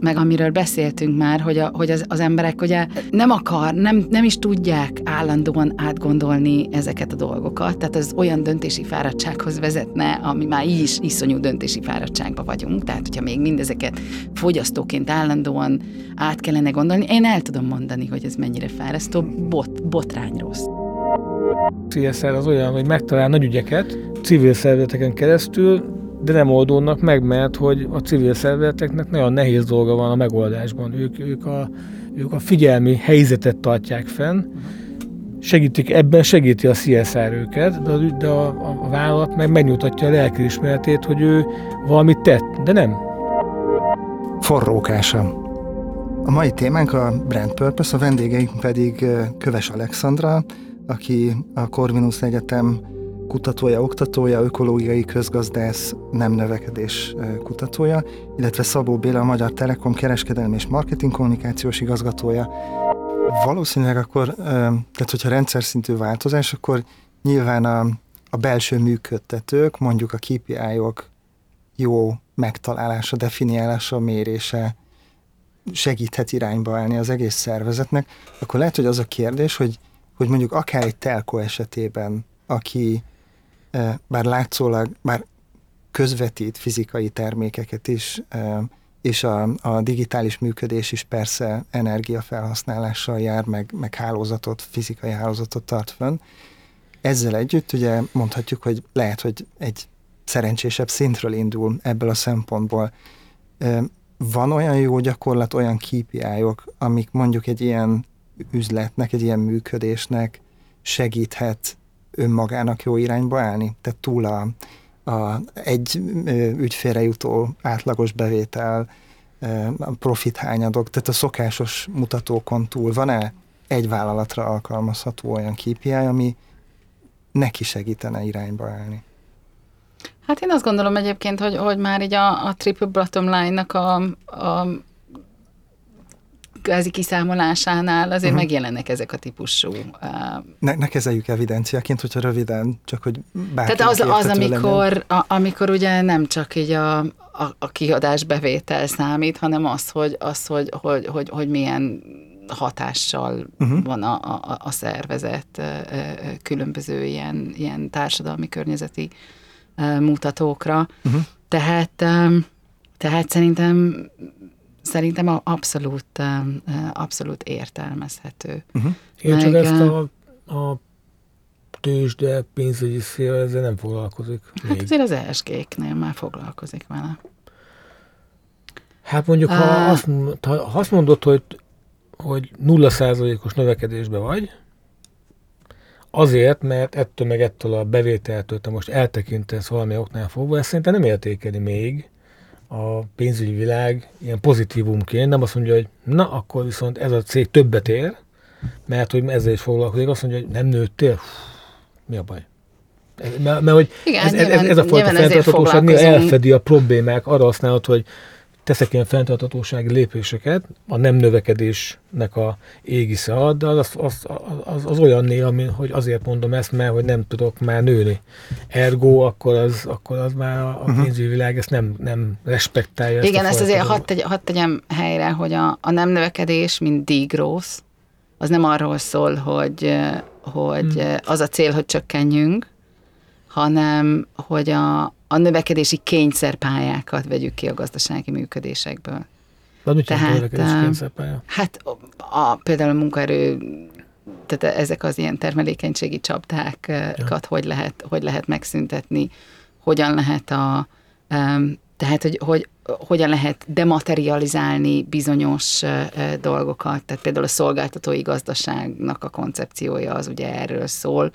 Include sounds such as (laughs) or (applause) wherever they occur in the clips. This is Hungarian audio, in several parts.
meg amiről beszéltünk már, hogy, a, hogy az, az emberek ugye nem akar, nem, nem is tudják állandóan átgondolni ezeket a dolgokat, tehát ez olyan döntési fáradtsághoz vezetne, ami már így is iszonyú döntési fáradtságban vagyunk, tehát hogyha még mindezeket fogyasztóként állandóan át kellene gondolni, én el tudom mondani, hogy ez mennyire fárasztó, bot, botrány rossz. CSR az olyan, hogy megtalál nagy ügyeket civil szervezeteken keresztül, de nem oldódnak meg, mert hogy a civil szervezeteknek nagyon nehéz dolga van a megoldásban. Ők, ők, a, ők a figyelmi helyzetet tartják fenn, segítik, ebben segíti a CSR őket, de, a, de a, a vállalat meg megnyugtatja a lelkiismeretét, hogy ő valamit tett, de nem. Forrókása. A mai témánk a Brand Purpose, a vendégeink pedig Köves Alexandra, aki a Corvinus Egyetem kutatója, oktatója, ökológiai közgazdász, nem növekedés kutatója, illetve Szabó Béla, a Magyar Telekom kereskedelmi és marketing kommunikációs igazgatója. Valószínűleg akkor, tehát hogyha rendszer szintű változás, akkor nyilván a, a belső működtetők, mondjuk a KPI-ok jó megtalálása, definiálása, mérése segíthet irányba állni az egész szervezetnek, akkor lehet, hogy az a kérdés, hogy, hogy mondjuk akár egy telko esetében, aki bár látszólag, bár közvetít fizikai termékeket is, és a, a digitális működés is persze energiafelhasználással jár, meg, meg hálózatot, fizikai hálózatot tart fönn. Ezzel együtt ugye mondhatjuk, hogy lehet, hogy egy szerencsésebb szintről indul ebből a szempontból. Van olyan jó gyakorlat, olyan KPI-ok, amik mondjuk egy ilyen üzletnek, egy ilyen működésnek segíthet önmagának jó irányba állni? Tehát túl a, a egy ügyfélre jutó átlagos bevétel, a profit hányadok, tehát a szokásos mutatókon túl van-e egy vállalatra alkalmazható olyan KPI, ami neki segítene irányba állni? Hát én azt gondolom egyébként, hogy, hogy már így a, a triple bottom line-nak a, a kvázi kiszámolásánál azért uh-huh. megjelennek ezek a típusú... Uh, ne, ne kezeljük evidenciaként, hogyha röviden, csak hogy bárki Tehát az, az amikor, a, amikor ugye nem csak így a, a, a kiadás bevétel számít, hanem az, hogy, az, hogy, hogy, hogy, hogy milyen hatással uh-huh. van a, a, a szervezet különböző ilyen, ilyen társadalmi környezeti mutatókra. Uh-huh. Tehát, tehát szerintem szerintem abszolút, abszolút értelmezhető. Uh-huh. Én Meg, csak ezt a, a tőzsde pénzügyi szél ezzel nem foglalkozik. Hát még. azért az ESG-knél már foglalkozik vele. Hát mondjuk, ha, uh, azt, ha azt mondod, hogy, hogy 0%-os növekedésbe vagy, azért, mert ettől meg ettől a bevételtől te most eltekintesz valami oknál fogva, ezt szerintem nem értékeli még, a pénzügyi világ ilyen pozitívumként, nem azt mondja, hogy na, akkor viszont ez a cég többet ér, mert hogy ezzel is foglalkozik, azt mondja, hogy nem nőttél, mi a baj? Mert, mert hogy Igen, ez, nyilván, ez, ez a fajta fenntarthatóság elfedi a problémák, arra használod, hogy teszek ilyen fenntartatósági lépéseket, a nem növekedésnek a égisze alatt, de az, az, az, az, olyan né, ami, hogy azért mondom ezt, mert hogy nem tudok már nőni. Ergo, akkor az, akkor az már a, uh-huh. pénzügyi világ ezt nem, nem respektálja. Igen, ezt, ezt azért hadd, tegy, hadd tegyem helyre, hogy a, a nem növekedés, mint degrowth, az nem arról szól, hogy, hogy hmm. az a cél, hogy csökkenjünk, hanem hogy a, a növekedési kényszerpályákat vegyük ki a gazdasági működésekből. De mit Tehát, a növekedési kényszerpálya? Hát a, a, például a munkaerő, tehát ezek az ilyen termelékenységi csapdákat ja. hogy, lehet, hogy lehet megszüntetni, hogyan lehet a, tehát hogy, hogy hogyan lehet dematerializálni bizonyos dolgokat, tehát például a szolgáltatói gazdaságnak a koncepciója az ugye erről szól,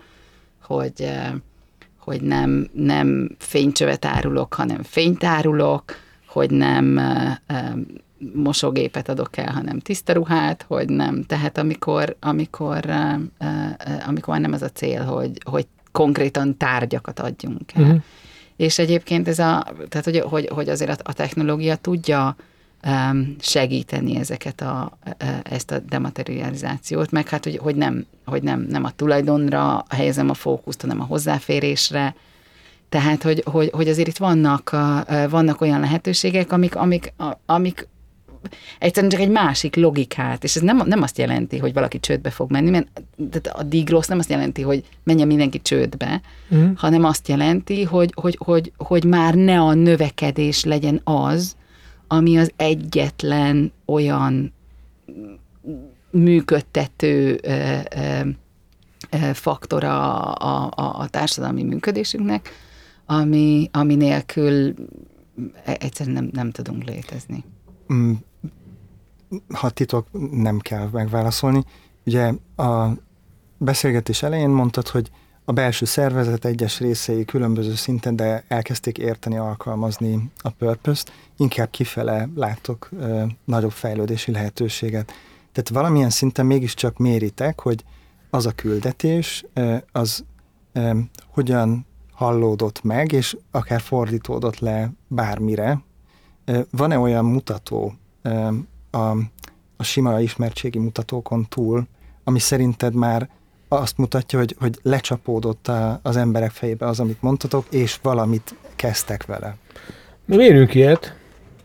hogy hogy nem, nem fénycsövet árulok, hanem fényt árulok, hogy nem mosógépet adok el, hanem tiszta ruhát, hogy nem. Tehát amikor, amikor, amikor nem az a cél, hogy, hogy konkrétan tárgyakat adjunk el. Uh-huh. És egyébként ez a, tehát hogy, hogy, hogy azért a, a technológia tudja segíteni ezeket a, ezt a dematerializációt, meg hát, hogy, hogy, nem, hogy nem, nem a tulajdonra helyezem a fókuszt, hanem a hozzáférésre, tehát, hogy, hogy, hogy azért itt vannak, vannak olyan lehetőségek, amik, amik, amik egyszerűen csak egy másik logikát, és ez nem, nem azt jelenti, hogy valaki csődbe fog menni, mert a digrossz nem azt jelenti, hogy menjen mindenki csődbe, mm. hanem azt jelenti, hogy, hogy, hogy, hogy már ne a növekedés legyen az, ami az egyetlen olyan működtető ö, ö, faktora a, a, a társadalmi működésünknek, ami, ami nélkül egyszerűen nem, nem tudunk létezni. Mm, ha titok, nem kell megválaszolni. Ugye a beszélgetés elején mondtad, hogy a belső szervezet egyes részei különböző szinten, de elkezdték érteni, alkalmazni a purpose-t, inkább kifele látok ö, nagyobb fejlődési lehetőséget. Tehát valamilyen szinten mégiscsak méritek, hogy az a küldetés, ö, az ö, hogyan hallódott meg, és akár fordítódott le bármire. Van-e olyan mutató a, a sima ismertségi mutatókon túl, ami szerinted már azt mutatja, hogy, hogy lecsapódott a, az emberek fejébe az, amit mondtatok, és valamit kezdtek vele. Mi mérünk ilyet,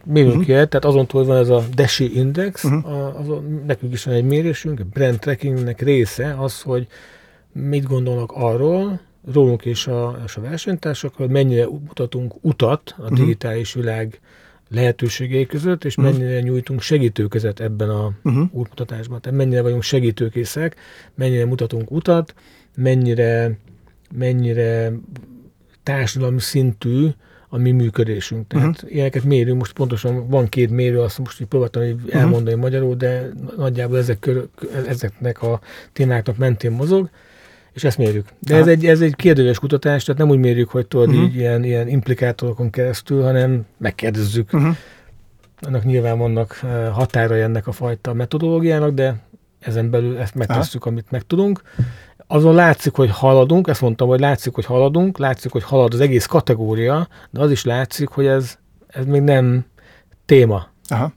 mérünk uh-huh. ilyet, tehát azon túl van ez a DESI Index, uh-huh. a, azon, nekünk is van egy mérésünk, a brand trackingnek része az, hogy mit gondolnak arról, rólunk és a, és a versenytársakról, mennyire mutatunk utat a uh-huh. digitális világ lehetőségei között, és uh-huh. mennyire nyújtunk segítőkezet ebben a uh-huh. útmutatásban. Tehát mennyire vagyunk segítőkészek, mennyire mutatunk utat, mennyire, mennyire társadalmi szintű a mi működésünk. Tehát uh-huh. ilyeneket mérünk, most pontosan van két mérő, azt most így próbáltam elmondani uh-huh. magyarul, de nagyjából ezek kör, ezeknek a témáknak mentén mozog és ezt mérjük. De ez egy, ez egy kérdőves kutatás, tehát nem úgy mérjük, hogy tudod, uh-huh. így ilyen, ilyen implikátorokon keresztül, hanem megkérdezzük. Uh-huh. Annak nyilván vannak eh, határai ennek a fajta metodológiának, de ezen belül ezt megtesszük, Aha. amit meg tudunk. Azon látszik, hogy haladunk, ezt mondtam, hogy látszik, hogy haladunk, látszik, hogy halad az egész kategória, de az is látszik, hogy ez, ez még nem téma. Aha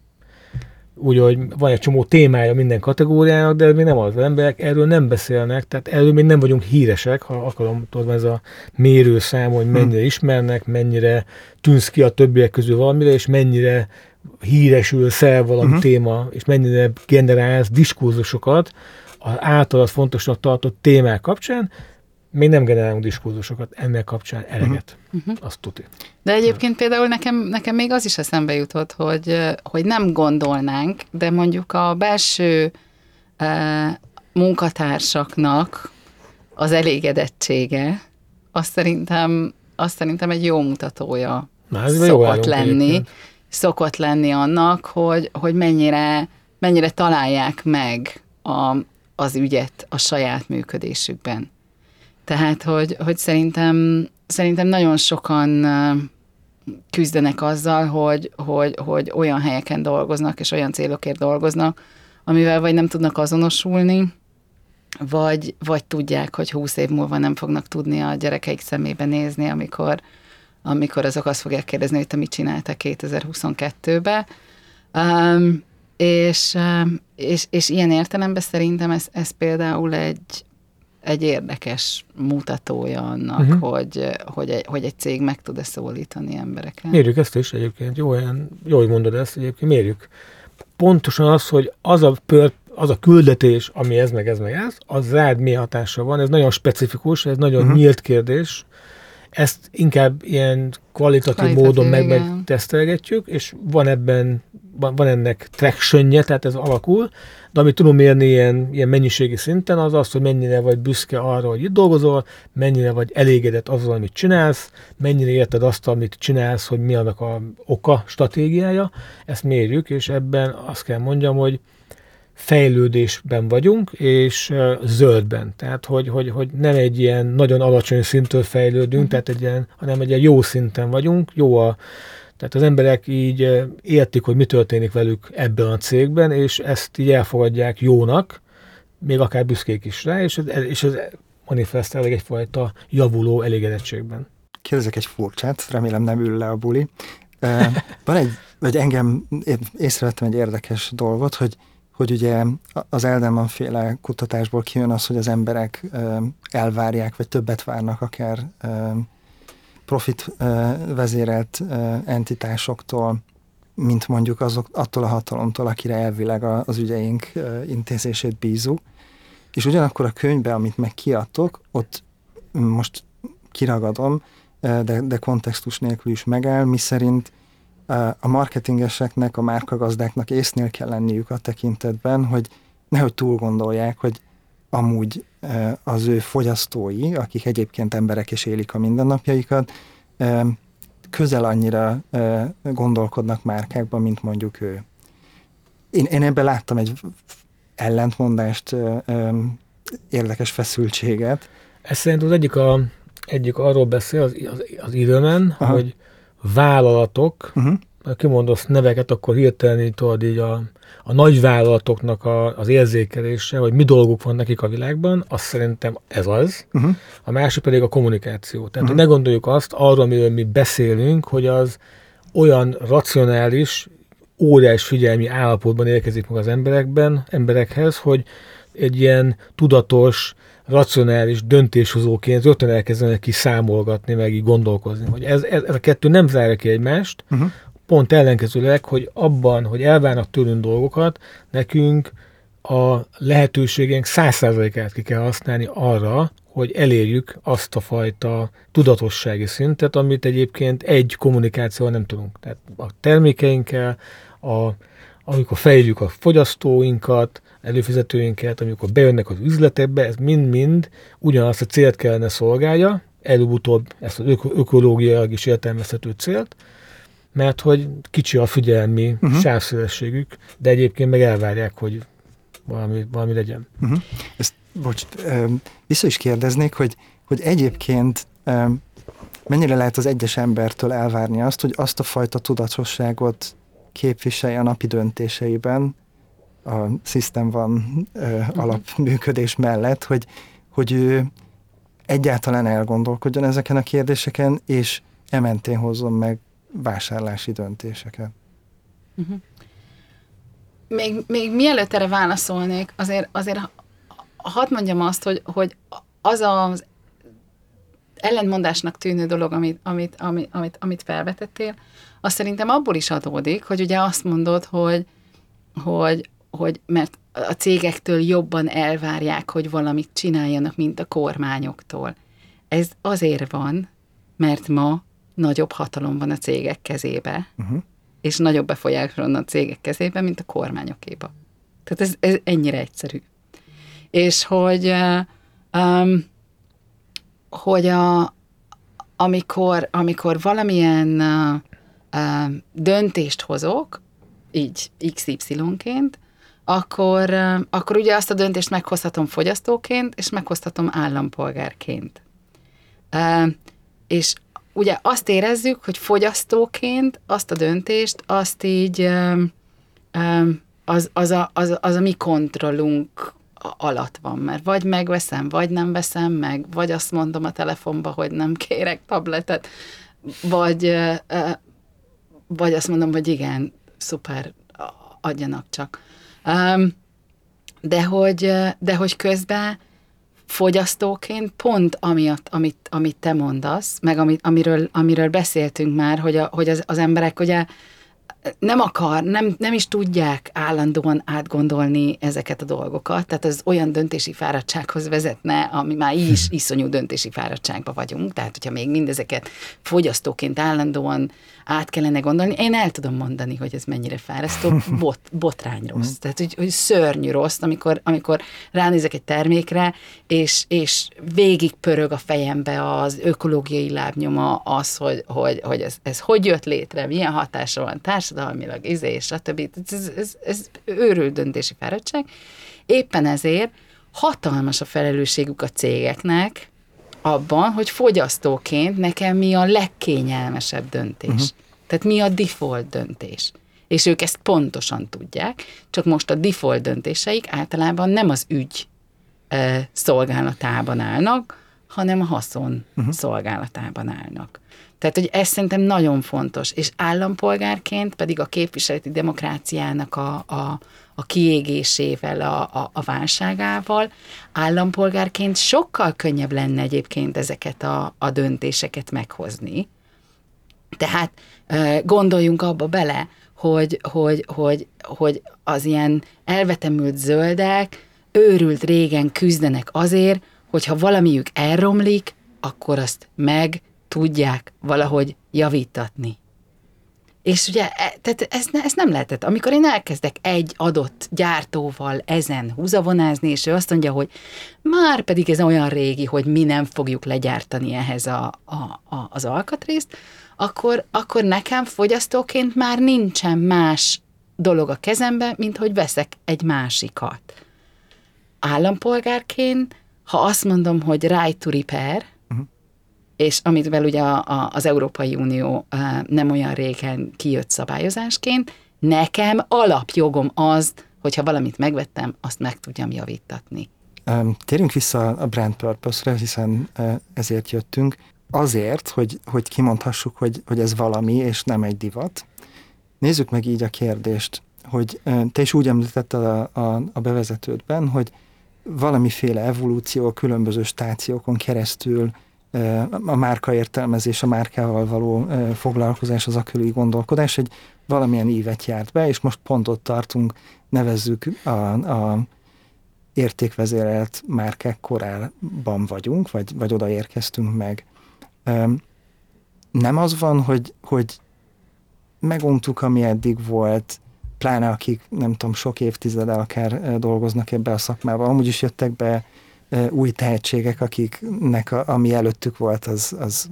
úgy, hogy van egy csomó témája minden kategóriának, de még nem az, az emberek erről nem beszélnek, tehát erről még nem vagyunk híresek, ha akarom, tudod, ez a mérőszám, hogy mennyire hm. ismernek, mennyire tűnsz ki a többiek közül valamire, és mennyire híresül szel valami uh-huh. téma, és mennyire generálsz diskurzusokat az általad fontosnak tartott témák kapcsán, még nem generálunk diskurzusokat ennek kapcsán eleget. Uh-huh. Azt tudja. De egyébként például nekem, nekem még az is eszembe jutott, hogy, hogy nem gondolnánk, de mondjuk a belső e, munkatársaknak az elégedettsége, azt szerintem, azt szerintem egy jó mutatója Na, szokott jó lenni, egyébként. szokott lenni annak, hogy, hogy mennyire, mennyire találják meg a, az ügyet a saját működésükben. Tehát, hogy, hogy szerintem, szerintem nagyon sokan küzdenek azzal, hogy, hogy, hogy olyan helyeken dolgoznak, és olyan célokért dolgoznak, amivel vagy nem tudnak azonosulni, vagy, vagy tudják, hogy húsz év múlva nem fognak tudni a gyerekeik szemébe nézni, amikor, amikor azok azt fogják kérdezni, hogy te mit csináltál 2022-ben. Um, és, és, és ilyen értelemben szerintem ez, ez például egy, egy érdekes mutatója annak, uh-huh. hogy, hogy, egy, hogy egy cég meg tud-e szólítani embereket. Mérjük ezt is egyébként, jó, olyan, jó hogy mondod ezt, egyébként mérjük. Pontosan az, hogy az a pört, az a küldetés, ami ez meg ez meg ez, az rád mi hatása van, ez nagyon specifikus, ez nagyon uh-huh. nyílt kérdés, ezt inkább ilyen kvalitatív, kvalitatív módon meg, megtesztelgetjük, és van ebben, van, van ennek tractionje, tehát ez alakul, de amit tudom mérni ilyen, ilyen mennyiségi szinten, az az, hogy mennyire vagy büszke arra, hogy itt dolgozol, mennyire vagy elégedett azzal, amit csinálsz, mennyire érted azt, amit csinálsz, hogy mi annak a oka, stratégiája, ezt mérjük, és ebben azt kell mondjam, hogy fejlődésben vagyunk, és zöldben. Tehát, hogy, hogy, hogy nem egy ilyen nagyon alacsony szintől fejlődünk, mm. tehát egy ilyen, hanem egy ilyen jó szinten vagyunk, jó a, tehát az emberek így értik, hogy mi történik velük ebben a cégben, és ezt így elfogadják jónak, még akár büszkék is rá, és ez, és ez manifestál egyfajta javuló elégedettségben. Kérdezek egy furcsát, remélem nem ül le a buli. Van egy, vagy engem észrevettem egy érdekes dolgot, hogy hogy ugye az Elderman féle kutatásból kijön az, hogy az emberek elvárják, vagy többet várnak akár profit vezérelt entitásoktól, mint mondjuk azok, attól a hatalomtól, akire elvileg az ügyeink intézését bízunk. És ugyanakkor a könyvbe, amit meg kiadtok, ott most kiragadom, de, de kontextus nélkül is megáll, mi szerint a marketingeseknek, a márkagazdáknak észnél kell lenniük a tekintetben, hogy nehogy túl gondolják, hogy amúgy az ő fogyasztói, akik egyébként emberek és élik a mindennapjaikat, közel annyira gondolkodnak márkákban, mint mondjuk ő. Én, én ebben láttam egy ellentmondást, érdekes feszültséget. Ez szerintem az egyik, a, egyik arról beszél az, az, az időmen, Aha. hogy vállalatok, uh-huh. kimondasz neveket, akkor hirtelen így tudod így a, a nagyvállalatoknak a, az érzékelése, hogy mi dolguk van nekik a világban, azt szerintem ez az. Uh-huh. A másik pedig a kommunikáció. Tehát, uh-huh. hogy ne gondoljuk azt, arról, amiről mi beszélünk, hogy az olyan racionális, óriás figyelmi állapotban érkezik meg az emberekben, emberekhez, hogy egy ilyen tudatos, racionális döntéshozóként rögtön elkezdenek ki számolgatni, meg így gondolkozni. Hogy ez, ez, ez a kettő nem zárja ki egymást, uh-huh. pont ellenkezőleg, hogy abban, hogy elvárnak tőlünk dolgokat, nekünk a lehetőségeink százszázalékát ki kell használni arra, hogy elérjük azt a fajta tudatossági szintet, amit egyébként egy kommunikációval nem tudunk. Tehát a termékeinkkel, a, amikor fejlődjük a fogyasztóinkat, előfizetőinket, amikor bejönnek az üzletekbe, ez mind-mind ugyanazt a célt kellene szolgálja, előbb-utóbb ezt az ök- ökológiailag is értelmezhető célt, mert hogy kicsi a figyelmi uh-huh. sávszélességük, de egyébként meg elvárják, hogy valami, valami legyen. Uh-huh. Ezt, bocs, vissza is kérdeznék, hogy, hogy egyébként mennyire lehet az egyes embertől elvárni azt, hogy azt a fajta tudatosságot képviselje a napi döntéseiben, a System van ö, uh-huh. alapműködés mellett, hogy, hogy ő egyáltalán elgondolkodjon ezeken a kérdéseken, és ementén hozzon meg vásárlási döntéseket. Uh-huh. Még, még mielőtt erre válaszolnék, azért, azért hadd mondjam azt, hogy, hogy az az ellentmondásnak tűnő dolog, amit, amit, amit, amit, amit felvetettél, az szerintem abból is adódik, hogy ugye azt mondod, hogy, hogy hogy mert a cégektől jobban elvárják, hogy valamit csináljanak, mint a kormányoktól. Ez azért van, mert ma nagyobb hatalom van a cégek kezébe, uh-huh. és nagyobb befolyás van a cégek kezébe, mint a kormányokéba. Tehát ez, ez ennyire egyszerű. És hogy, um, hogy a, amikor, amikor valamilyen uh, uh, döntést hozok, így XY-ként, akkor, akkor ugye azt a döntést meghozhatom fogyasztóként, és meghozhatom állampolgárként. És ugye azt érezzük, hogy fogyasztóként azt a döntést, azt így az, az, a, az, az a mi kontrollunk alatt van, mert vagy megveszem, vagy nem veszem meg, vagy azt mondom a telefonba, hogy nem kérek tabletet, vagy, vagy azt mondom, hogy igen, szuper, adjanak csak. Um, de hogy, de hogy közben fogyasztóként pont amiatt, amit, amit te mondasz, meg amit, amiről, amiről beszéltünk már, hogy, a, hogy az, az emberek ugye nem akar, nem, nem is tudják állandóan átgondolni ezeket a dolgokat, tehát ez olyan döntési fáradtsághoz vezetne, ami már így is hm. iszonyú döntési fáradtságban vagyunk, tehát hogyha még mindezeket fogyasztóként állandóan át kellene gondolni, én el tudom mondani, hogy ez mennyire fárasztó, (laughs) bot, botrány rossz, hm. tehát hogy, hogy szörnyű rossz, amikor, amikor ránézek egy termékre, és, és végig pörög a fejembe az ökológiai lábnyoma, az, hogy, hogy, hogy ez, ez hogy jött létre, milyen hatása van társadalmi, társadalmilag, izé, stb. Ez, ez, ez őrült döntési fáradtság. Éppen ezért hatalmas a felelősségük a cégeknek abban, hogy fogyasztóként nekem mi a legkényelmesebb döntés. Uh-huh. Tehát mi a default döntés. És ők ezt pontosan tudják, csak most a default döntéseik általában nem az ügy e, szolgálatában állnak, hanem a haszon uh-huh. szolgálatában állnak. Tehát, hogy ez szerintem nagyon fontos, és állampolgárként pedig a képviseleti demokráciának a, a, a kiégésével, a, a, a válságával, állampolgárként sokkal könnyebb lenne egyébként ezeket a, a döntéseket meghozni. Tehát gondoljunk abba bele, hogy, hogy, hogy, hogy az ilyen elvetemült zöldek őrült régen küzdenek azért, hogyha valamiük elromlik, akkor azt meg tudják valahogy javítatni. És ugye e, tehát ezt, ne, ezt nem lehetett. Amikor én elkezdek egy adott gyártóval ezen húzavonázni, és ő azt mondja, hogy már pedig ez olyan régi, hogy mi nem fogjuk legyártani ehhez a, a, a, az alkatrészt, akkor, akkor nekem fogyasztóként már nincsen más dolog a kezembe, mint hogy veszek egy másikat. Állampolgárként, ha azt mondom, hogy right to repair, és amivel ugye a, a, az Európai Unió nem olyan régen kijött szabályozásként, nekem alapjogom az, hogyha valamit megvettem, azt meg tudjam javítatni. Térjünk vissza a brand purpose-re, hiszen ezért jöttünk. Azért, hogy, hogy kimondhassuk, hogy, hogy ez valami, és nem egy divat. Nézzük meg így a kérdést, hogy te is úgy említetted a, a, a bevezetődben, hogy valamiféle evolúció különböző stációkon keresztül a márka értelmezés, a márkával való foglalkozás, az akörüli gondolkodás egy valamilyen ívet járt be, és most pont ott tartunk, nevezzük a, a értékvezérelt márkák korában vagyunk, vagy, vagy oda érkeztünk meg. Nem az van, hogy, hogy meguntuk, ami eddig volt, pláne akik nem tudom, sok évtizede akár dolgoznak ebbe a szakmában, amúgy is jöttek be új tehetségek, akiknek a, ami előttük volt, az, az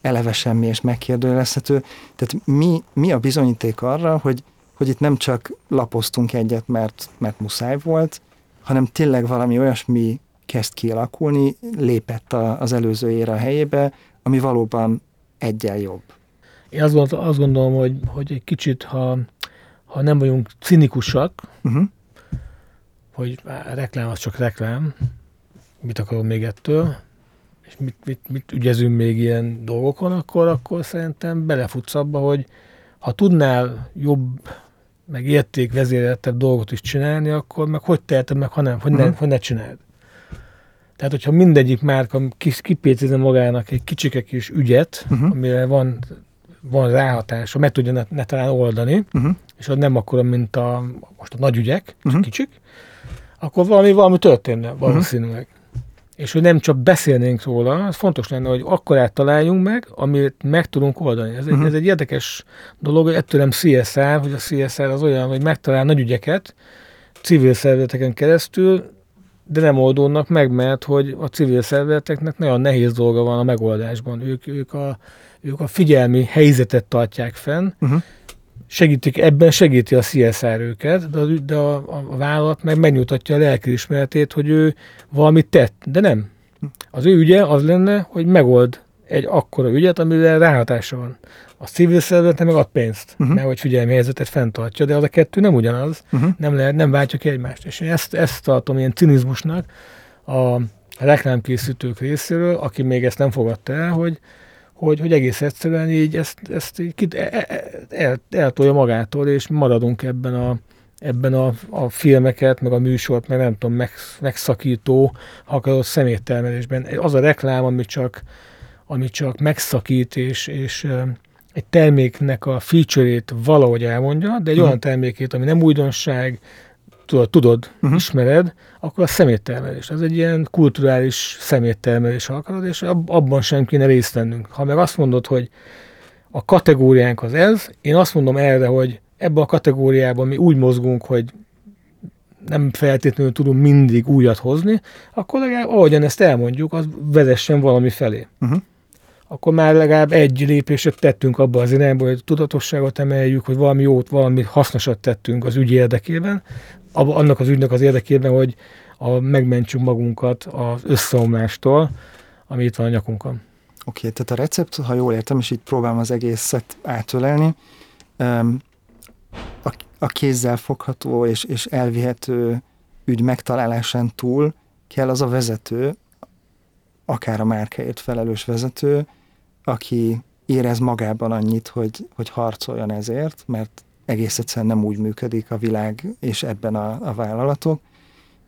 eleve semmi és megkérdőjelezhető. Tehát mi, mi a bizonyíték arra, hogy, hogy itt nem csak lapoztunk egyet, mert, mert muszáj volt, hanem tényleg valami olyasmi kezd kialakulni, lépett a, az előző a helyébe, ami valóban egyel jobb. Én azt gondolom, azt gondolom hogy, hogy egy kicsit, ha, ha nem vagyunk cinikusak, uh-huh. hogy reklám az csak reklám, mit akarom még ettől, és mit, mit, mit ügyezünk még ilyen dolgokon, akkor, akkor szerintem belefutsz abba, hogy ha tudnál jobb, meg értékvezéreltebb dolgot is csinálni, akkor meg hogy teheted meg, ha nem, hogy, uh-huh. ne, mhm. hogy ne csináld. Tehát, hogyha mindegyik márka kipécézne magának egy kicsike kis ügyet, uh-huh. amire van, van ráhatása, meg tudja ne, ne talán oldani, uh-huh. és az nem akkor, mint a, most a nagy ügyek, uh-huh. kicsik, akkor valami, valami történne valószínűleg. És hogy nem csak beszélnénk róla, az fontos lenne, hogy akkor találjunk meg, amit meg tudunk oldani. Ez egy, uh-huh. ez egy érdekes dolog, hogy ettől nem CSR, hogy a CSR az olyan, hogy megtalál nagy ügyeket civil szervezeteken keresztül, de nem oldódnak meg, mert hogy a civil szervezeteknek nagyon nehéz dolga van a megoldásban. Ők, ők, a, ők a figyelmi helyzetet tartják fenn, uh-huh segítik, ebben segíti a CSR őket, de, a, de a, a vállalat meg megnyugtatja a lelkiismeretét, hogy ő valamit tett, de nem. Az ő ügye az lenne, hogy megold egy akkora ügyet, amire ráhatása van. A civil szervezetnek meg ad pénzt, uh-huh. mert hogy figyelmi helyzetet fenntartja, de az a kettő nem ugyanaz, uh-huh. nem lehet, nem váltja ki egymást. És én ezt, ezt tartom ilyen cinizmusnak a reklámkészítők részéről, aki még ezt nem fogadta el, hogy hogy, hogy egész egyszerűen így ezt, ezt így kit, el, e, el, eltolja magától, és maradunk ebben a, ebben a, a filmeket, meg a műsort, meg nem tudom, meg, megszakító, ha akarod, szeméttermelésben. Az a reklám, ami csak, ami csak megszakít, és, és egy terméknek a feature-ét valahogy elmondja, de egy uh-huh. olyan termékét, ami nem újdonság, tudod, tudod uh-huh. ismered, akkor a szeméttermelés. Ez egy ilyen kulturális szeméttermelés, akarod, és abban sem kéne részt vennünk. Ha meg azt mondod, hogy a kategóriánk az ez, én azt mondom erre, hogy ebben a kategóriában mi úgy mozgunk, hogy nem feltétlenül tudunk mindig újat hozni, akkor legalább ahogyan ezt elmondjuk, az vezessen valami felé. Uh-huh. Akkor már legalább egy lépéset tettünk abba az irányba, hogy tudatosságot emeljük, hogy valami jót, valami hasznosat tettünk az ügy érdekében, annak az ügynek az érdekében, hogy a, megmentsük magunkat az összeomlástól, ami itt van a nyakunkon. Oké, okay, tehát a recept, ha jól értem, és így próbálom az egészet átölelni, a kézzel fogható és, és elvihető ügy megtalálásán túl kell az a vezető, akár a márkáért felelős vezető, aki érez magában annyit, hogy, hogy harcoljon ezért, mert egész egyszerűen nem úgy működik a világ és ebben a, a vállalatok,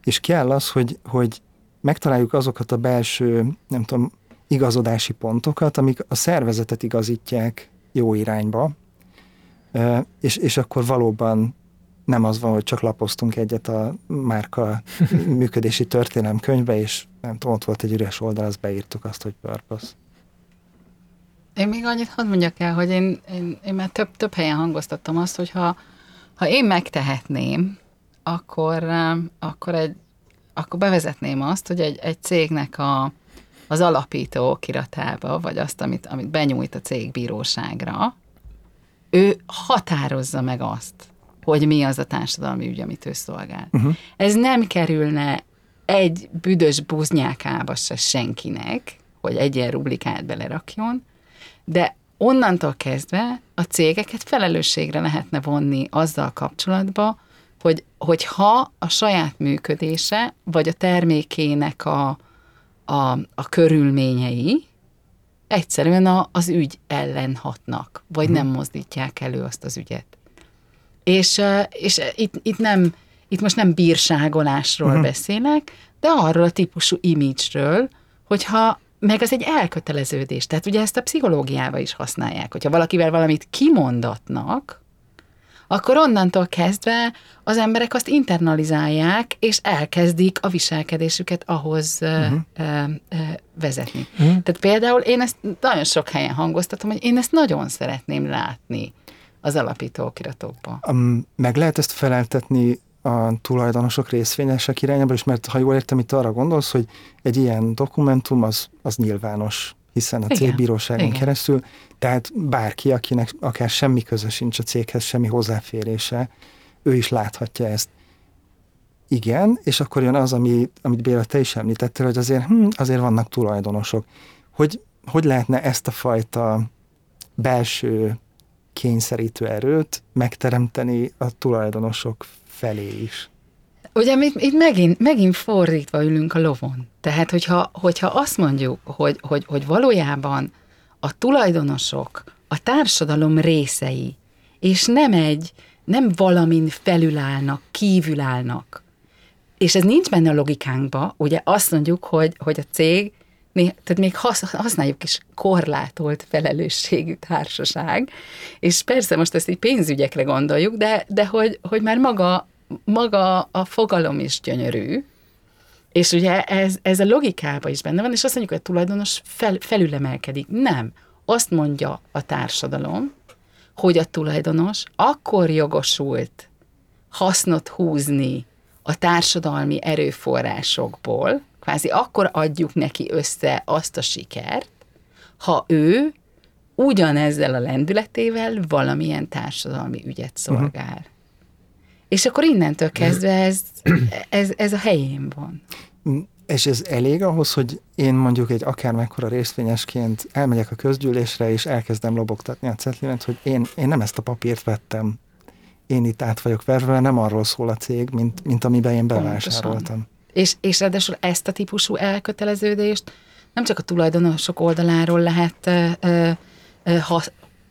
és kell az, hogy, hogy megtaláljuk azokat a belső, nem tudom, igazodási pontokat, amik a szervezetet igazítják jó irányba, és, és akkor valóban nem az van, hogy csak lapoztunk egyet a márka (laughs) működési történelem könyvbe, és nem tudom, ott volt egy üres oldal, azt beírtuk azt, hogy purpose. Én még annyit hadd mondjak el, hogy én, én, én már több, több helyen hangoztattam azt, hogy ha, ha én megtehetném, akkor, akkor, egy, akkor bevezetném azt, hogy egy, egy cégnek a, az alapító okiratába, vagy azt, amit, amit benyújt a cég bíróságra, ő határozza meg azt, hogy mi az a társadalmi ügy, amit ő szolgál. Uh-huh. Ez nem kerülne egy büdös buznyákába se senkinek, hogy egy ilyen rublikát belerakjon, de onnantól kezdve a cégeket felelősségre lehetne vonni azzal kapcsolatba, hogy, hogy ha a saját működése, vagy a termékének a, a, a körülményei egyszerűen a, az ügy ellen hatnak, vagy hmm. nem mozdítják elő azt az ügyet. És, és itt, itt, nem, itt most nem bírságolásról uh-huh. beszélek, de arról a típusú imidzsről, hogyha meg az egy elköteleződés. Tehát ugye ezt a pszichológiával is használják. Hogyha valakivel valamit kimondatnak, akkor onnantól kezdve az emberek azt internalizálják, és elkezdik a viselkedésüket ahhoz uh-huh. ö, ö, vezetni. Uh-huh. Tehát például én ezt nagyon sok helyen hangoztatom, hogy én ezt nagyon szeretném látni az alapító okiratokban. Um, meg lehet ezt feleltetni a tulajdonosok részvényesek irányába is, mert ha jól értem, itt arra gondolsz, hogy egy ilyen dokumentum az, az nyilvános, hiszen a cégbíróságon Igen. keresztül, tehát bárki, akinek akár semmi köze sincs a céghez, semmi hozzáférése, ő is láthatja ezt. Igen, és akkor jön az, ami, amit Béla, te is említettél, hogy azért, hm, azért vannak tulajdonosok. Hogy, hogy lehetne ezt a fajta belső kényszerítő erőt megteremteni a tulajdonosok felé is. Ugye mi itt megint, megint fordítva ülünk a lovon. Tehát, hogyha, hogyha azt mondjuk, hogy, hogy, hogy valójában a tulajdonosok a társadalom részei, és nem egy, nem valamin felülállnak, kívülállnak. És ez nincs benne a logikánkba, ugye azt mondjuk, hogy, hogy a cég, tehát még használjuk is korlátolt felelősségű társaság, és persze most ezt így pénzügyekre gondoljuk, de, de hogy, hogy már maga, maga a fogalom is gyönyörű, és ugye ez, ez a logikában is benne van, és azt mondjuk, hogy a tulajdonos fel, felülemelkedik. Nem. Azt mondja a társadalom, hogy a tulajdonos akkor jogosult hasznot húzni a társadalmi erőforrásokból, kvázi akkor adjuk neki össze azt a sikert, ha ő ugyanezzel a lendületével valamilyen társadalmi ügyet szolgál. Uh-huh. És akkor innentől kezdve ez, ez, ez a helyén van. És ez elég ahhoz, hogy én mondjuk egy akármekkora részvényesként elmegyek a közgyűlésre, és elkezdem lobogtatni a cetlimet, hogy én, én nem ezt a papírt vettem, én itt át vagyok verve, nem arról szól a cég, mint, mint amiben én bevásároltam. És, és ráadásul ezt a típusú elköteleződést nem csak a tulajdonosok oldaláról lehet ö, ö, ha,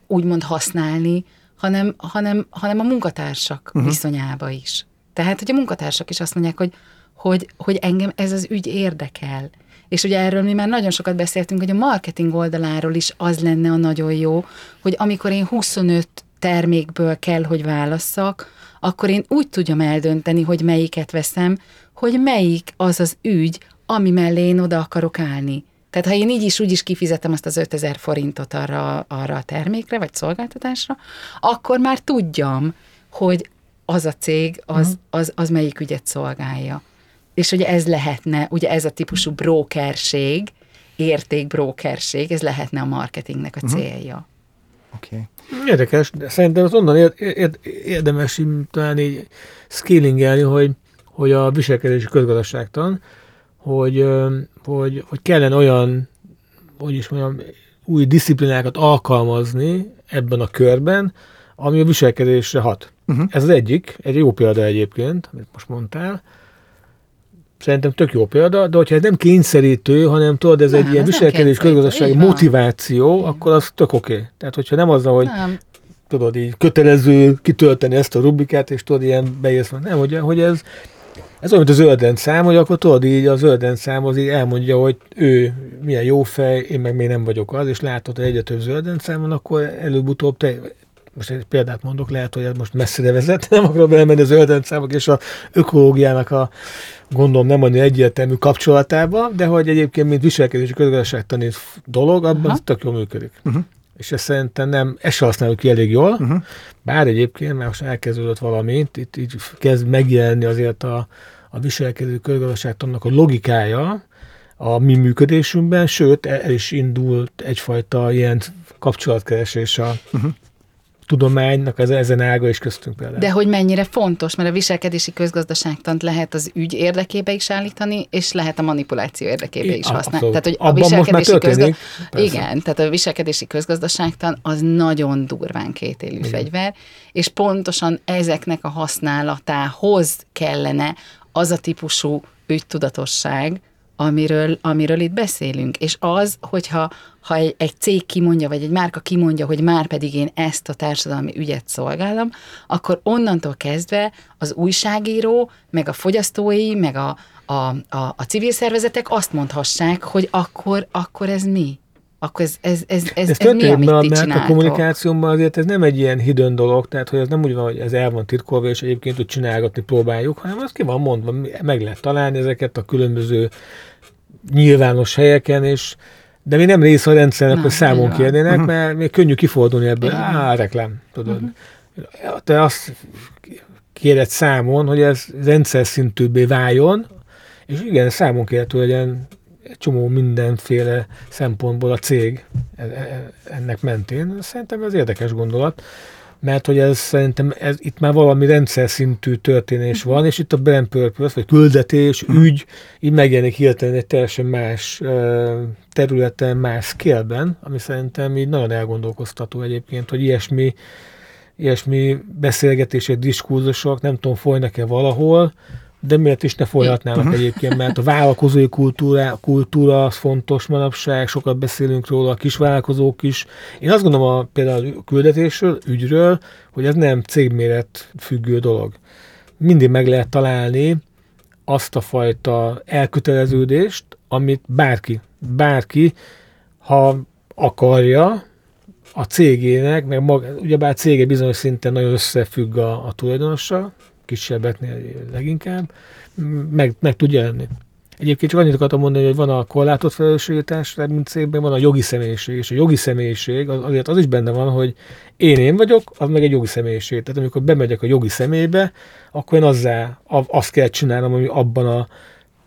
úgymond használni, hanem, hanem, hanem a munkatársak uh-huh. viszonyába is. Tehát, hogy a munkatársak is azt mondják, hogy, hogy, hogy engem ez az ügy érdekel. És ugye erről mi már nagyon sokat beszéltünk, hogy a marketing oldaláról is az lenne a nagyon jó, hogy amikor én 25 termékből kell, hogy válasszak, akkor én úgy tudjam eldönteni, hogy melyiket veszem, hogy melyik az az ügy, ami mellé én oda akarok állni. Tehát ha én így is úgy is kifizetem azt az 5000 forintot arra, arra a termékre, vagy szolgáltatásra, akkor már tudjam, hogy az a cég, az, uh-huh. az, az melyik ügyet szolgálja. És ugye ez lehetne, ugye ez a típusú brokerség, értékbrókerség, ez lehetne a marketingnek a uh-huh. célja. Oké. Okay. Érdekes, de szerintem az onnan ér, ér, érdemes talán így scalingelni, hogy, hogy a viselkedési közgazdaságtan, hogy, hogy, hogy kellene olyan, hogy is mondjam, új disziplinákat alkalmazni ebben a körben, ami a viselkedésre hat. Uh-huh. Ez az egyik, egy jó példa egyébként, amit most mondtál. Szerintem tök jó példa, de hogyha ez nem kényszerítő, hanem tudod, ez nem, egy ilyen viselkedés közgazdasági motiváció, van. akkor az tök oké. Okay. Tehát, hogyha nem azzal, hogy nem. tudod, így kötelező kitölteni ezt a rubrikát, és tudod, ilyen bejössz, nem, hogy, hogy ez ez olyan, mint a zöld szám, hogy akkor tudod így a zöld szám az így elmondja, hogy ő milyen jó fej, én meg még nem vagyok az, és látod, hogy egyre több zöld szám van, akkor előbb-utóbb te most egy példát mondok, lehet, hogy ez most messzire vezet, (laughs) nem akarom elmenni az öldendszámok és a ökológiának a gondolom nem annyi egyértelmű kapcsolatába, de hogy egyébként, mint viselkedési közgazdaságtani dolog, abban ez tök jól működik. Uh-huh. És ezt szerintem nem, ezt sem használjuk ki elég jól, uh-huh. bár egyébként, mert most elkezdődött valami, itt így kezd megjelenni azért a, a viselkedő közgazdaságtannak a logikája a mi működésünkben, sőt, el is indult egyfajta ilyen kapcsolatkeresés a, uh-huh tudománynak az ezen ága is köztünk például. De hogy mennyire fontos, mert a viselkedési közgazdaságtant lehet az ügy érdekébe is állítani, és lehet a manipuláció érdekébe is használni. Tehát, hogy a viselkedési közgazdaság... Igen, tehát a viselkedési közgazdaságtan az nagyon durván kétélű Igen. fegyver, és pontosan ezeknek a használatához kellene az a típusú ügytudatosság, amiről, amiről itt beszélünk. És az, hogyha ha egy, egy cég kimondja, vagy egy márka kimondja, hogy már pedig én ezt a társadalmi ügyet szolgálom, akkor onnantól kezdve az újságíró, meg a fogyasztói, meg a, a, a, a civil szervezetek azt mondhassák, hogy akkor, akkor ez mi? Akkor ez, ez, ez, ez, ez, ez mi, amit ti mert a kommunikációban azért ez nem egy ilyen hidden dolog, tehát hogy ez nem úgy van, hogy ez el van titkolva, és egyébként hogy csinálgatni próbáljuk, hanem az ki van mondva, meg lehet találni ezeket a különböző nyilvános helyeken, és de mi nem része a rendszernek, hogy számon kérnének, uh-huh. mert még könnyű kifordulni ebből. Igen. Á, reklám, tudod. Uh-huh. Te azt kéred számon, hogy ez rendszer szintűbbé váljon, és igen, számon kérhető legyen egy csomó mindenféle szempontból a cég e, e, ennek mentén. Szerintem ez érdekes gondolat, mert hogy ez szerintem ez, itt már valami rendszer szintű történés van, és itt a brand purpose, vagy küldetés, ügy, így megjelenik hirtelen egy teljesen más területen, más scale ami szerintem így nagyon elgondolkoztató egyébként, hogy ilyesmi, ilyesmi beszélgetések, diskurzusok, nem tudom, folynak-e valahol, de miért is ne folyhatnának uh-huh. egyébként, mert a vállalkozói kultúra, kultúra az fontos manapság, sokat beszélünk róla, a kisvállalkozók is. Én azt gondolom a, például a küldetésről, ügyről, hogy ez nem cégméret függő dolog. Mindig meg lehet találni azt a fajta elköteleződést, amit bárki, bárki, ha akarja, a cégének, meg maga, ugyebár a cége bizonyos szinten nagyon összefügg a, a tulajdonossal, kisebbeknél leginkább, meg, meg tud jelenni. Egyébként csak annyit akartam mondani, hogy van a korlátott felelősségítás, mint cégben van a jogi személyiség, és a jogi személyiség az, azért az is benne van, hogy én én vagyok, az meg egy jogi személyiség. Tehát amikor bemegyek a jogi személybe, akkor én azzá, azt kell csinálnom, ami abban a,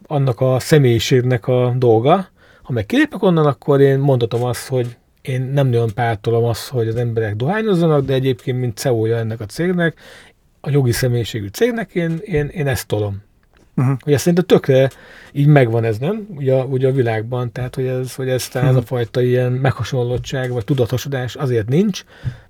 annak a személyiségnek a dolga. Ha meg kilépek onnan, akkor én mondhatom azt, hogy én nem nagyon pártolom azt, hogy az emberek dohányozzanak, de egyébként, mint CEO-ja ennek a cégnek, a jogi személyiségű cégnek, én, én, én ezt tolom. Uh-huh. Ugye szerintem tökre így megvan ez, nem? Ugye, ugye a világban, tehát hogy ez, hogy ez, uh-huh. ez a fajta ilyen meghasonlottság vagy tudatosodás azért nincs,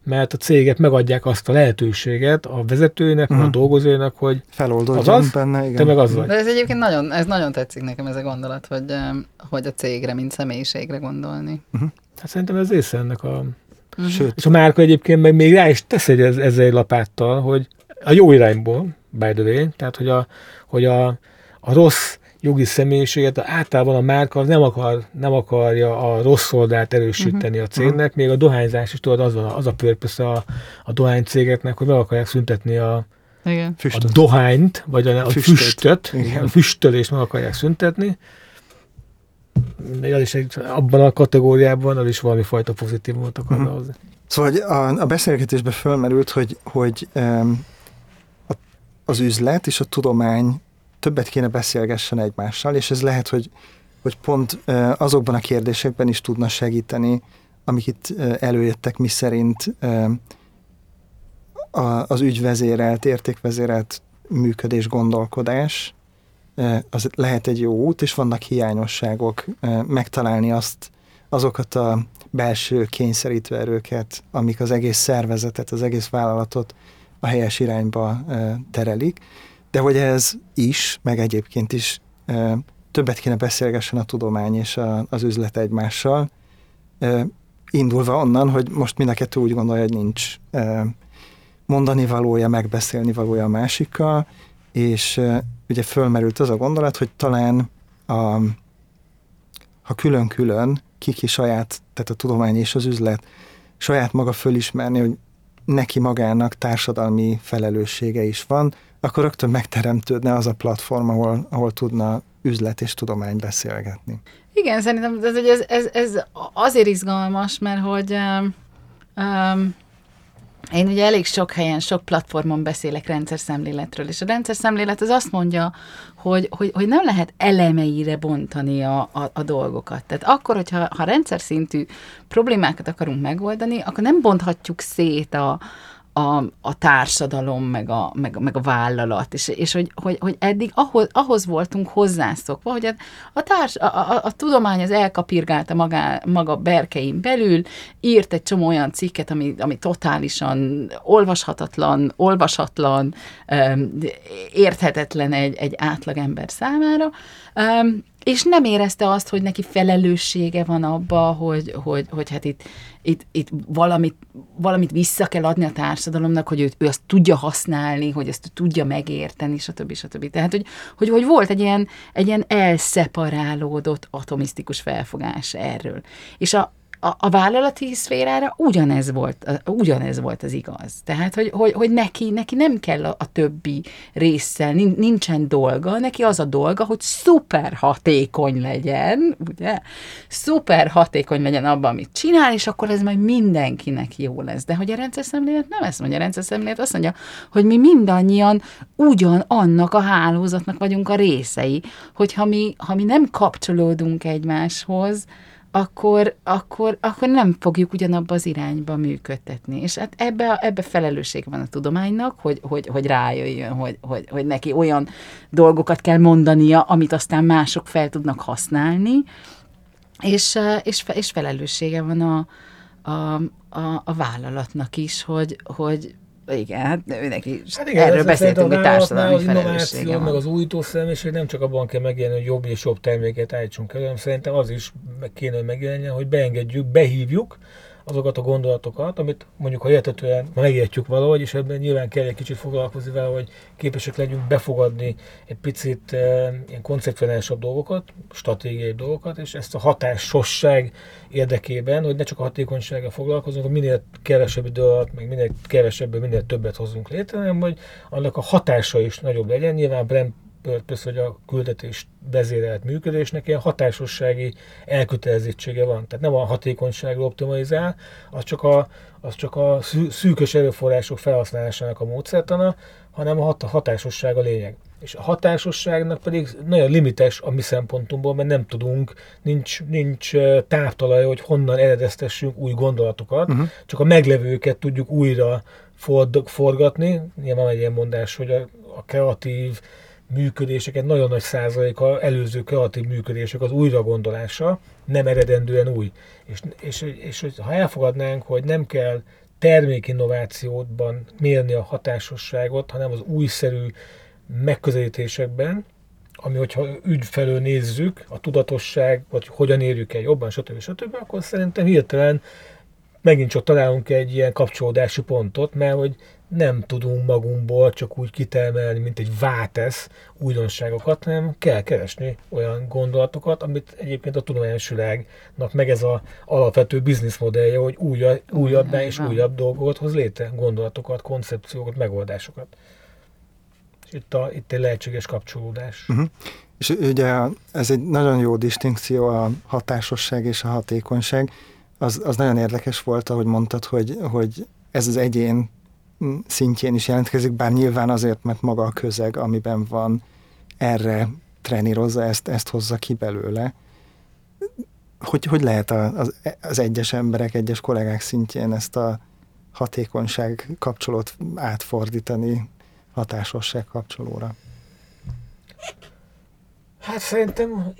mert a cégek megadják azt a lehetőséget a vezetőinek, uh-huh. a dolgozóinak, hogy feloldódjon benne, igen. te meg az vagy. De ez egyébként nagyon, ez nagyon tetszik nekem ez a gondolat, hogy, hogy a cégre, mint személyiségre gondolni. Uh-huh. Hát szerintem ez része ennek a... Uh-huh. Sőt, és a márka egyébként meg még rá is tesz egy ezzel egy lapáttal, hogy a jó irányból, by the way, tehát hogy a, hogy a, a rossz jogi személyiséget, általában a márka nem, akar, nem akarja a rossz oldalt erősíteni uh-huh. a cégnek, még a dohányzás is tudod, az a, az a purpose a, a dohány cégeknek, hogy meg akarják szüntetni a, igen. a dohányt, vagy a, a füstöt, füstöt igen. a füstölést meg akarják szüntetni. Az is egy, abban a kategóriában az is valami fajta pozitívumot akar uh-huh. hozni. Szóval a, a beszélgetésben fölmerült, hogy, hogy um, az üzlet és a tudomány többet kéne beszélgessen egymással, és ez lehet, hogy, hogy pont azokban a kérdésekben is tudna segíteni, amik itt előjöttek, mi szerint az ügyvezérelt, értékvezérelt működés, gondolkodás, az lehet egy jó út, és vannak hiányosságok, megtalálni azt, azokat a belső kényszerítő erőket, amik az egész szervezetet, az egész vállalatot a helyes irányba terelik, de hogy ez is, meg egyébként is többet kéne beszélgessen a tudomány és az üzlet egymással, indulva onnan, hogy most mind a kettő úgy gondolja, hogy nincs mondani valója, megbeszélni valója a másikkal, és ugye fölmerült az a gondolat, hogy talán a, ha külön-külön kiki saját, tehát a tudomány és az üzlet saját maga fölismerni, hogy neki magának társadalmi felelőssége is van, akkor rögtön megteremtődne az a platform, ahol, ahol tudna üzlet és tudomány beszélgetni. Igen, szerintem ez, ez, ez, azért izgalmas, mert hogy um, én ugye elég sok helyen, sok platformon beszélek rendszer szemléletről, és a rendszer szemlélet az azt mondja, hogy, hogy, hogy nem lehet elemeire bontani a, a, a dolgokat. Tehát akkor, hogyha ha rendszer szintű problémákat akarunk megoldani, akkor nem bonthatjuk szét a, a, a társadalom, meg a, meg, meg a vállalat, és, és hogy, hogy, hogy eddig ahhoz, ahhoz voltunk hozzászokva, hogy a, a, társ, a, a, a tudomány az elkapirgálta magá, maga berkein belül, írt egy csomó olyan cikket, ami, ami totálisan olvashatatlan, olvasatlan, érthetetlen egy, egy átlagember számára, és nem érezte azt, hogy neki felelőssége van abba, hogy, hogy, hogy hát itt, itt, itt valamit, valamit vissza kell adni a társadalomnak, hogy ő, ő azt tudja használni, hogy ezt tudja megérteni, stb. stb. Tehát, hogy, hogy, hogy volt egy ilyen, egy ilyen elszeparálódott atomisztikus felfogás erről. És a, a, a vállalati szférára ugyanez volt, ugyanez volt az igaz. Tehát, hogy, hogy, hogy neki, neki nem kell a, a többi résszel, nincsen dolga, neki az a dolga, hogy szuper hatékony legyen, ugye? Szuper hatékony legyen abban, amit csinál, és akkor ez majd mindenkinek jó lesz. De hogy a rendszer szemlélet nem ezt mondja, a rendszer szemlélet azt mondja, hogy mi mindannyian ugyan annak a hálózatnak vagyunk a részei, hogyha mi, ha mi nem kapcsolódunk egymáshoz, akkor, akkor, akkor nem fogjuk ugyanabba az irányba működtetni. És hát ebbe, ebbe felelősség van a tudománynak, hogy, hogy, hogy rájöjjön, hogy, hogy, hogy neki olyan dolgokat kell mondania, amit aztán mások fel tudnak használni, és, és, és felelőssége van a, a, a, a vállalatnak is, hogy, hogy igen, hát őnek is. Hát igen, Erről beszéltünk, hogy társadalmi felelőssége van. meg az újító személyiség nem csak abban kell megjelenni, hogy jobb és jobb terméket állítsunk elő, hanem szerintem az is kéne, hogy megjelenjen, hogy beengedjük, behívjuk azokat a gondolatokat, amit mondjuk ha értetően megértjük valahogy, és ebben nyilván kell egy kicsit foglalkozni vele, hogy képesek legyünk befogadni egy picit e, ilyen koncepcionálisabb dolgokat, stratégiai dolgokat, és ezt a hatásosság érdekében, hogy ne csak a hatékonysággal foglalkozunk, hogy minél kevesebb idő alatt, meg minél kevesebb, minél többet hozunk létre, hanem hogy annak a hatása is nagyobb legyen. Nyilván brand purpose, hogy a küldetés vezérelt működésnek ilyen hatásossági elkötelezettsége van. Tehát nem a hatékonyságra optimalizál, az csak a, az csak a szűkös erőforrások felhasználásának a módszertana, hanem a hatásosság a lényeg. És a hatásosságnak pedig nagyon limites a mi szempontunkból, mert nem tudunk, nincs, nincs távtalaj, hogy honnan eredeztessünk új gondolatokat, uh-huh. csak a meglevőket tudjuk újra forgatni. Nyilván egy ilyen mondás, hogy a, a kreatív működéseket nagyon nagy százaléka előző kreatív működések az újragondolása, nem eredendően új. És, és, és, és ha elfogadnánk, hogy nem kell termékinnovációban mérni a hatásosságot, hanem az újszerű megközelítésekben, ami hogyha ügyfelől nézzük, a tudatosság, vagy hogyan érjük el jobban, stb. stb., akkor szerintem hirtelen megint csak találunk egy ilyen kapcsolódási pontot, mert hogy nem tudunk magunkból csak úgy kitermelni, mint egy vátesz újdonságokat, hanem kell keresni olyan gondolatokat, amit egyébként a tudományos világnak meg ez az alapvető bizniszmodellje, hogy újabb, újabbá és újabb dolgokat hoz létre, gondolatokat, koncepciókat, megoldásokat. És itt, a, itt egy lehetséges kapcsolódás. Uh-huh. És ugye ez egy nagyon jó distinkció a hatásosság és a hatékonyság. Az, az nagyon érdekes volt, ahogy mondtad, hogy, hogy ez az egyén szintjén is jelentkezik, bár nyilván azért, mert maga a közeg, amiben van, erre trenírozza, ezt, ezt hozza ki belőle. Hogy, hogy lehet az, az egyes emberek, egyes kollégák szintjén ezt a hatékonyság kapcsolót átfordítani hatásosság kapcsolóra? Hát szerintem,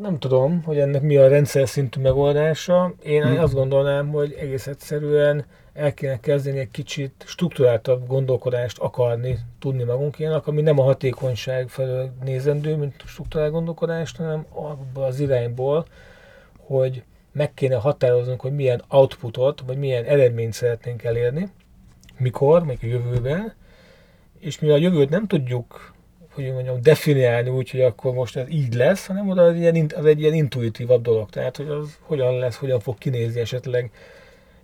nem tudom, hogy ennek mi a rendszer szintű megoldása. Én hmm. azt gondolnám, hogy egész egyszerűen el kéne kezdeni egy kicsit struktúráltabb gondolkodást akarni tudni magunkénak, ami nem a hatékonyság felől nézendő, mint struktúrált gondolkodást, hanem abban az irányból, hogy meg kéne határoznunk, hogy milyen outputot, vagy milyen eredményt szeretnénk elérni, mikor, még a jövőben, és mi a jövőt nem tudjuk hogy mondjam, definiálni úgy, hogy akkor most ez így lesz, hanem az egy ilyen, az egy ilyen intuitívabb dolog. Tehát, hogy az hogyan lesz, hogyan fog kinézni esetleg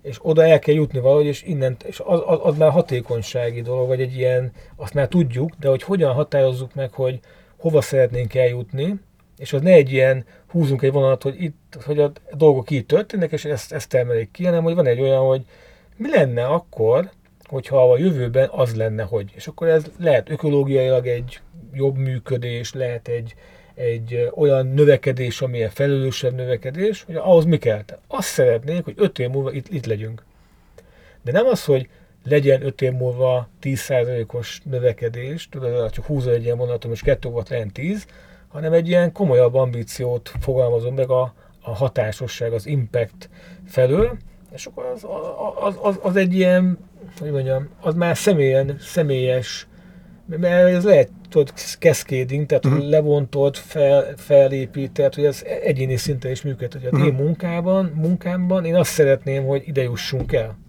és oda el kell jutni valahogy, és innen, és az, az, az már hatékonysági dolog, vagy egy ilyen, azt már tudjuk, de hogy hogyan határozzuk meg, hogy hova szeretnénk eljutni, és az ne egy ilyen, húzunk egy vonalat, hogy itt, hogy a dolgok így történnek, és ezt, ezt termelik ki, hanem hogy van egy olyan, hogy mi lenne akkor, hogyha a jövőben az lenne, hogy. És akkor ez lehet ökológiailag egy jobb működés, lehet egy, egy olyan növekedés, amilyen felelősebb növekedés, hogy ahhoz mi kell? Azt szeretnénk, hogy öt év múlva itt, itt legyünk. De nem az, hogy legyen öt év múlva 10%-os növekedés, tudod, csak húzol egy ilyen vonatom, és kettő volt legyen 10, hanem egy ilyen komolyabb ambíciót fogalmazom meg a, a hatásosság, az impact felől, és akkor az, az, az, az egy ilyen, hogy mondjam, az már személyen, személyes, mert ez lehet, tudod, cascading, tehát uh-huh. levontod, fel, felépített, hogy ez egyéni szinten is működhet. Hogy uh-huh. én munkában, munkámban én azt szeretném, hogy ide jussunk el.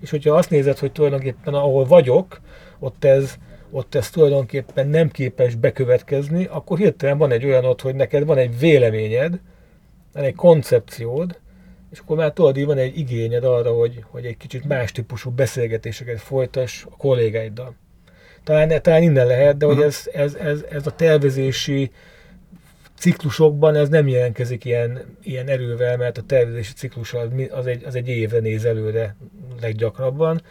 És hogyha azt nézed, hogy tulajdonképpen ahol vagyok, ott ez, ott ez tulajdonképpen nem képes bekövetkezni, akkor hirtelen van egy olyan ott, hogy neked van egy véleményed, van egy koncepciód, és akkor már tudod, van egy igényed arra, hogy, hogy egy kicsit más típusú beszélgetéseket folytass a kollégáiddal. Talán, talán innen lehet, de hogy mhm. ez, ez, ez, ez a tervezési ciklusokban ez nem jelentkezik ilyen, ilyen erővel, mert a tervezési ciklus az, az, egy, az egy évre néz előre leggyakrabban,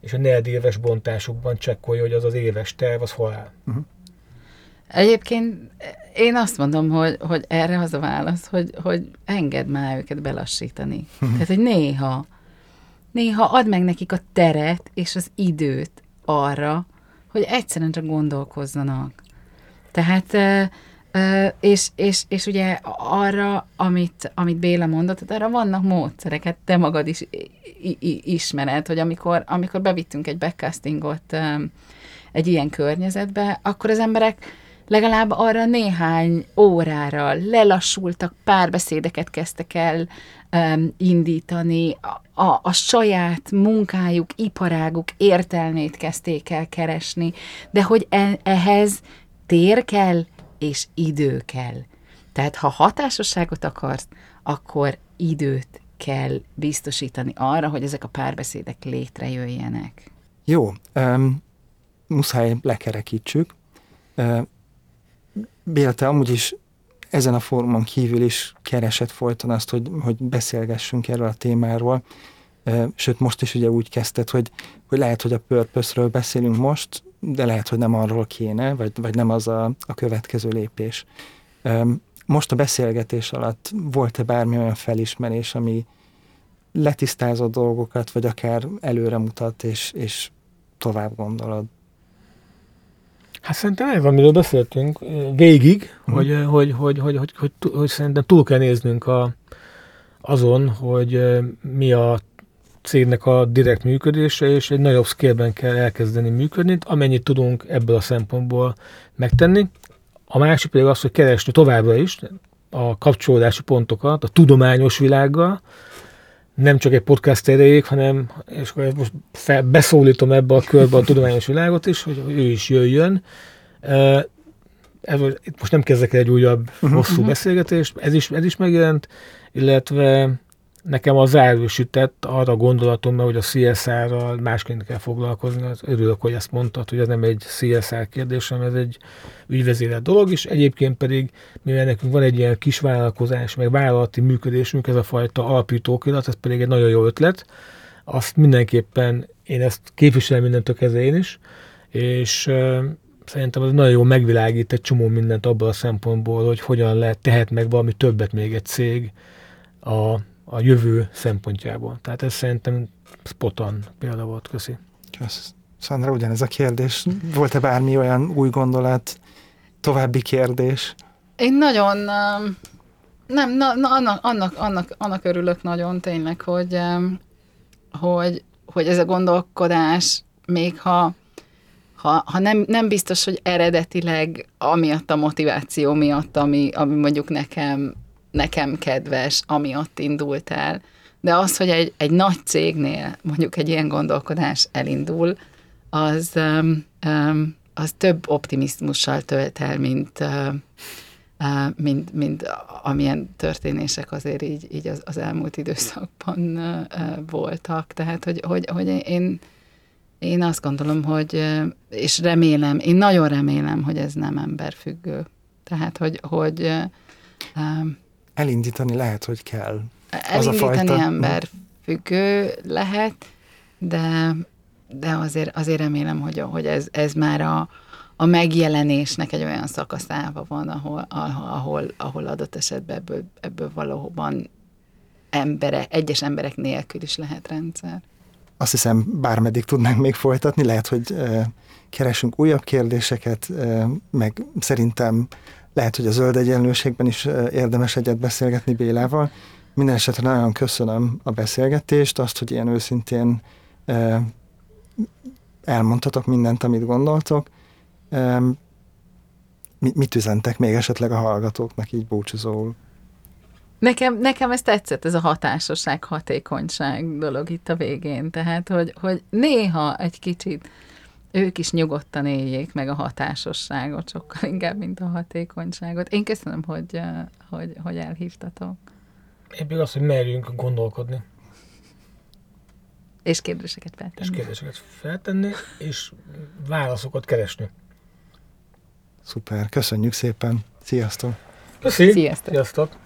és a negyedéves bontásokban csekkolja, hogy az az éves terv, az hol áll. Uh-huh. Egyébként én azt mondom, hogy, hogy erre az a válasz, hogy, hogy engedd már őket belassítani. Uh-huh. Tehát, hogy néha, néha add meg nekik a teret és az időt arra, hogy egyszerűen csak gondolkozzanak. Tehát, és, és, és ugye arra, amit, amit Béla mondott, arra vannak módszereket, te magad is ismered, hogy amikor, amikor bevittünk egy backcastingot egy ilyen környezetbe, akkor az emberek legalább arra néhány órára lelassultak, párbeszédeket kezdtek el um, indítani, a, a, a saját munkájuk, iparáguk értelmét kezdték el keresni, de hogy e, ehhez tér kell, és idő kell. Tehát ha hatásosságot akarsz, akkor időt kell biztosítani arra, hogy ezek a párbeszédek létrejöjjenek. Jó, um, muszáj lekerekítsük. Uh, Béla, te amúgy is ezen a fórumon kívül is keresett folyton azt, hogy, hogy beszélgessünk erről a témáról. Sőt, most is ugye úgy kezdted, hogy, hogy lehet, hogy a purpose beszélünk most, de lehet, hogy nem arról kéne, vagy, vagy nem az a, a következő lépés. Most a beszélgetés alatt volt-e bármi olyan felismerés, ami letisztázott dolgokat, vagy akár előre mutat, és, és tovább gondolod? Hát szerintem ez, amiről beszéltünk végig, hmm. hogy, hogy, hogy, hogy, hogy, hogy, hogy, szerintem túl kell néznünk a, azon, hogy mi a cégnek a direkt működése, és egy nagyobb scale kell elkezdeni működni, amennyit tudunk ebből a szempontból megtenni. A másik pedig az, hogy keresni továbbra is a kapcsolódási pontokat a tudományos világgal, nem csak egy podcast erejéig, hanem, és akkor most fel, beszólítom ebbe a körbe a tudományos világot is, hogy ő is jöjjön. Ez, itt most nem kezdek el egy újabb uh-huh, hosszú uh-huh. beszélgetést, ez is, ez is megjelent, illetve nekem az erősített arra gondolatom, mert hogy a CSR-ral másként kell foglalkozni, az örülök, hogy ezt mondtad, hogy ez nem egy CSR kérdés, hanem ez egy ügyvezérelt dolog is. Egyébként pedig, mivel nekünk van egy ilyen kis vállalkozás, meg vállalati működésünk, ez a fajta alapítókirat, ez pedig egy nagyon jó ötlet, azt mindenképpen én ezt képviselem mindentől kezdve én is, és szerintem az nagyon jó megvilágít egy csomó mindent abban a szempontból, hogy hogyan lehet, tehet meg valami többet még egy cég a a jövő szempontjából. Tehát ez szerintem spotan példa volt. Köszi. Kösz. Szandra, ugyanez a kérdés. Volt-e bármi olyan új gondolat, további kérdés? Én nagyon nem, na, na, annak, annak, annak, annak örülök nagyon tényleg, hogy, hogy, hogy ez a gondolkodás, még ha, ha, ha nem, nem biztos, hogy eredetileg amiatt a motiváció miatt, ami, ami mondjuk nekem nekem kedves, amiatt indult el. De az, hogy egy, egy nagy cégnél mondjuk egy ilyen gondolkodás elindul, az, um, um, az több optimizmussal tölt el, mint, uh, mint, mint amilyen történések azért így, így az, az elmúlt időszakban voltak. Tehát, hogy, hogy, hogy én, én azt gondolom, hogy, és remélem, én nagyon remélem, hogy ez nem emberfüggő. Tehát, hogy, hogy elindítani lehet, hogy kell. Elindítani az a emberfüggő lehet, de, de azért, azért remélem, hogy, hogy ez, ez már a, a megjelenésnek egy olyan szakaszába van, ahol, ahol, ahol adott esetben ebből, ebből valóban embere, egyes emberek nélkül is lehet rendszer. Azt hiszem, bármeddig tudnánk még folytatni, lehet, hogy e, keresünk újabb kérdéseket, e, meg szerintem lehet, hogy a zöld egyenlőségben is érdemes egyet beszélgetni Bélával. Minden esetre nagyon köszönöm a beszélgetést, azt, hogy ilyen őszintén elmondhatok mindent, amit gondoltok, mit üzentek még esetleg a hallgatóknak így búcsúzóul? Nekem, nekem ez tetszett, ez a hatásosság, hatékonyság dolog itt a végén. Tehát, hogy, hogy néha egy kicsit ők is nyugodtan éljék meg a hatásosságot, sokkal inkább, mint a hatékonyságot. Én köszönöm, hogy, hogy, hogy elhívtatok. Még azt, hogy merjünk gondolkodni. És kérdéseket feltenni. És kérdéseket feltenni, és válaszokat keresni. Szuper, köszönjük szépen. Sziasztok! Köszi. Sziasztok! Sziasztok.